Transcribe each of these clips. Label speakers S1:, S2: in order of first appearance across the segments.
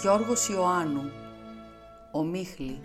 S1: Γιώργος Ιωάννου Ομίχλη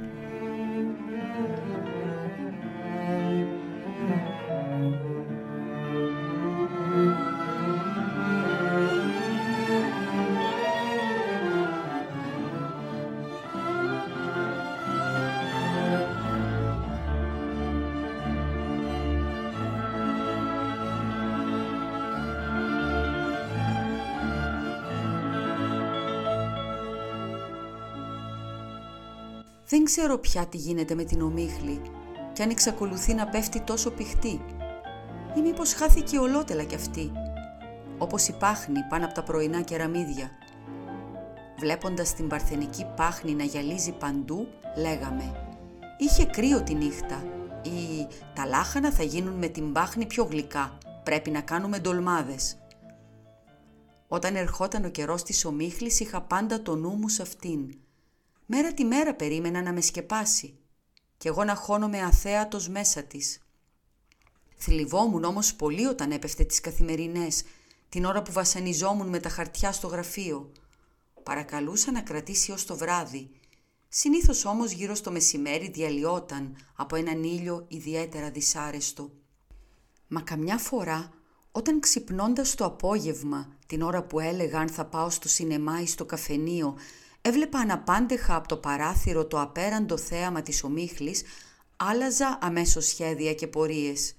S1: Δεν ξέρω πια τι γίνεται με την ομίχλη και αν εξακολουθεί να πέφτει τόσο πηχτή ή μήπως χάθηκε ολότελα κι αυτή, όπως η πάχνη πάνω από τα πρωινά κεραμίδια. Βλέποντας την παρθενική πάχνη να γυαλίζει παντού, λέγαμε «Είχε κρύο τη νύχτα» ή «Τα λάχανα θα γίνουν με την πάχνη πιο γλυκά, πρέπει να κάνουμε ντολμάδες». Όταν ερχόταν ο καιρός της ομίχλης είχα πάντα το νου μου σε αυτήν – Μέρα τη μέρα περίμενα να με σκεπάσει και εγώ να χώνομαι αθέατος μέσα της. Θλιβόμουν όμως πολύ όταν έπεφτε τις καθημερινές, την ώρα που βασανιζόμουν με τα χαρτιά στο γραφείο. Παρακαλούσα να κρατήσει ως το βράδυ. Συνήθως όμως γύρω στο μεσημέρι διαλυόταν από έναν ήλιο ιδιαίτερα δυσάρεστο. Μα καμιά φορά όταν ξυπνώντας το απόγευμα, την ώρα που έλεγα αν θα πάω στο σινεμά ή στο καφενείο, Έβλεπα αναπάντεχα από το παράθυρο το απέραντο θέαμα της ομίχλης, άλλαζα αμέσως σχέδια και πορείες.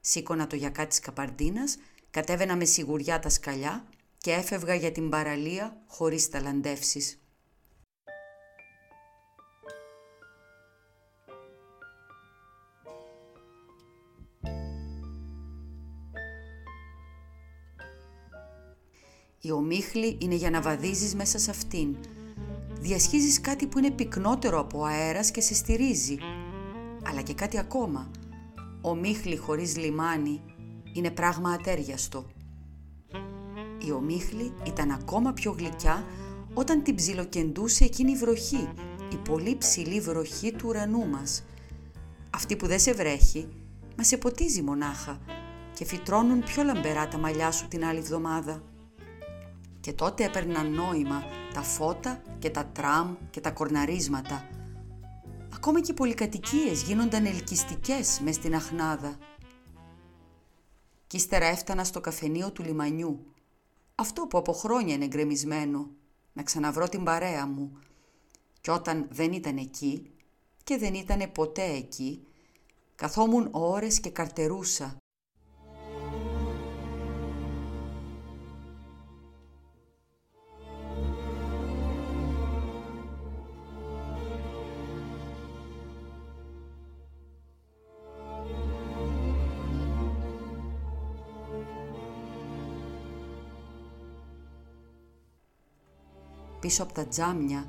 S1: Σήκωνα το γιακά της καπαρντίνας, κατέβαινα με σιγουριά τα σκαλιά και έφευγα για την παραλία χωρίς ταλαντεύσεις. Η ομίχλη είναι για να βαδίζεις μέσα σε αυτήν, διασχίζεις κάτι που είναι πυκνότερο από αέρας και σε στηρίζει. Αλλά και κάτι ακόμα. Ο μίχλη χωρίς λιμάνι είναι πράγμα ατέριαστο. Η ομίχλη ήταν ακόμα πιο γλυκιά όταν την ψιλοκεντούσε εκείνη η βροχή, η πολύ ψηλή βροχή του ουρανού μας. Αυτή που δεν σε βρέχει, μας σε ποτίζει μονάχα και φυτρώνουν πιο λαμπερά τα μαλλιά σου την άλλη εβδομάδα και τότε έπαιρναν νόημα τα φώτα και τα τραμ και τα κορναρίσματα. Ακόμα και οι πολυκατοικίες γίνονταν ελκυστικές μες στην αχνάδα. Κι ύστερα έφτανα στο καφενείο του λιμανιού, αυτό που από χρόνια είναι γκρεμισμένο, να ξαναβρω την παρέα μου. Κι όταν δεν ήταν εκεί και δεν ήταν ποτέ εκεί, καθόμουν ώρες και καρτερούσα πίσω από τα τζάμια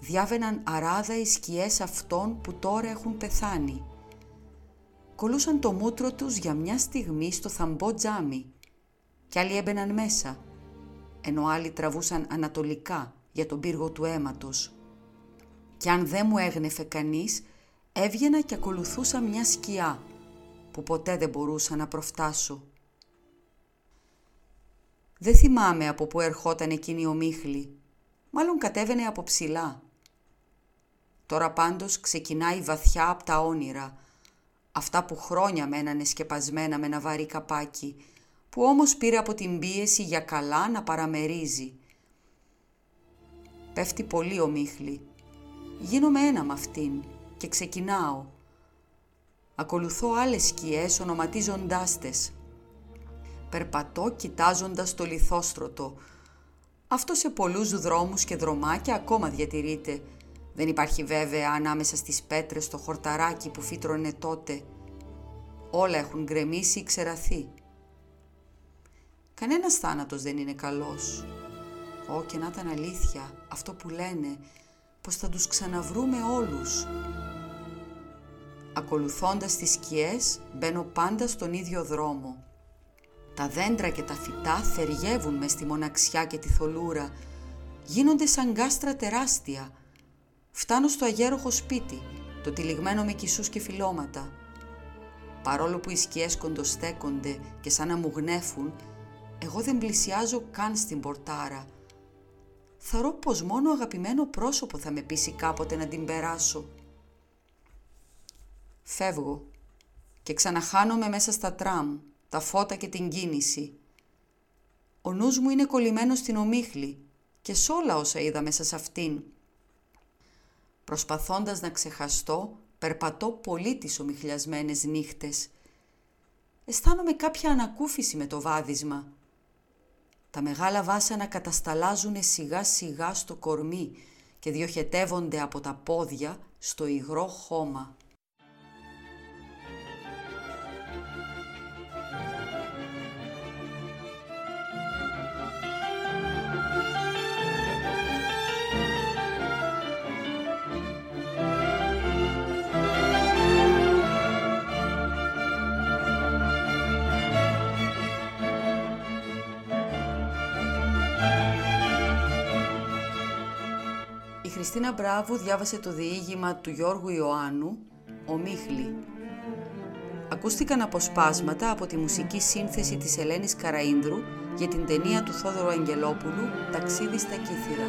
S1: διάβαιναν αράδα οι σκιές αυτών που τώρα έχουν πεθάνει. Κολούσαν το μούτρο τους για μια στιγμή στο θαμπό τζάμι κι άλλοι έμπαιναν μέσα, ενώ άλλοι τραβούσαν ανατολικά για τον πύργο του αίματος. Κι αν δεν μου έγνεφε κανείς, έβγαινα και ακολουθούσα μια σκιά που ποτέ δεν μπορούσα να προφτάσω. Δεν θυμάμαι από πού ερχόταν εκείνη η ομίχλη, μάλλον κατέβαινε από ψηλά. Τώρα πάντως ξεκινάει βαθιά από τα όνειρα, αυτά που χρόνια μένανε σκεπασμένα με ένα βαρύ καπάκι, που όμως πήρε από την πίεση για καλά να παραμερίζει. Πέφτει πολύ ο Μίχλη. Γίνομαι ένα με αυτήν και ξεκινάω. Ακολουθώ άλλες σκιές ονοματίζοντάς τες. Περπατώ κοιτάζοντας το λιθόστρωτο, αυτό σε πολλούς δρόμους και δρομάκια ακόμα διατηρείται. Δεν υπάρχει βέβαια ανάμεσα στις πέτρες το χορταράκι που φύτρωνε τότε. Όλα έχουν γκρεμίσει ή ξεραθεί. Κανένας θάνατος δεν είναι καλός. Ω και να ήταν αλήθεια αυτό που λένε, πως θα τους ξαναβρούμε όλους. Ακολουθώντας τις σκιές μπαίνω πάντα στον ίδιο δρόμο. Τα δέντρα και τα φυτά θεριεύουν μες στη μοναξιά και τη θολούρα. Γίνονται σαν γάστρα τεράστια. Φτάνω στο αγέροχο σπίτι, το τυλιγμένο με κισούς και φυλώματα. Παρόλο που οι σκιές κοντοστέκονται και σαν να μου γνέφουν, εγώ δεν πλησιάζω καν στην πορτάρα. Θαρώ πως μόνο αγαπημένο πρόσωπο θα με πείσει κάποτε να την περάσω. Φεύγω και ξαναχάνομαι μέσα στα τραμ, τα φώτα και την κίνηση. Ο νους μου είναι κολλημένος στην ομίχλη και σ' όλα όσα είδα μέσα σε αυτήν. Προσπαθώντας να ξεχαστώ, περπατώ πολύ τις ομιχλιασμένες νύχτες. Αισθάνομαι κάποια ανακούφιση με το βάδισμα. Τα μεγάλα βάσανα κατασταλάζουν σιγά σιγά στο κορμί και διοχετεύονται από τα πόδια στο υγρό χώμα. Χριστίνα Μπράβου διάβασε το διήγημα του Γιώργου Ιωάννου «Ο Μίχλη». Ακούστηκαν αποσπάσματα από τη μουσική σύνθεση της Ελένης Καραΐνδρου για την ταινία του Θόδωρου Αγγελόπουλου «Ταξίδι στα Κύθυρα».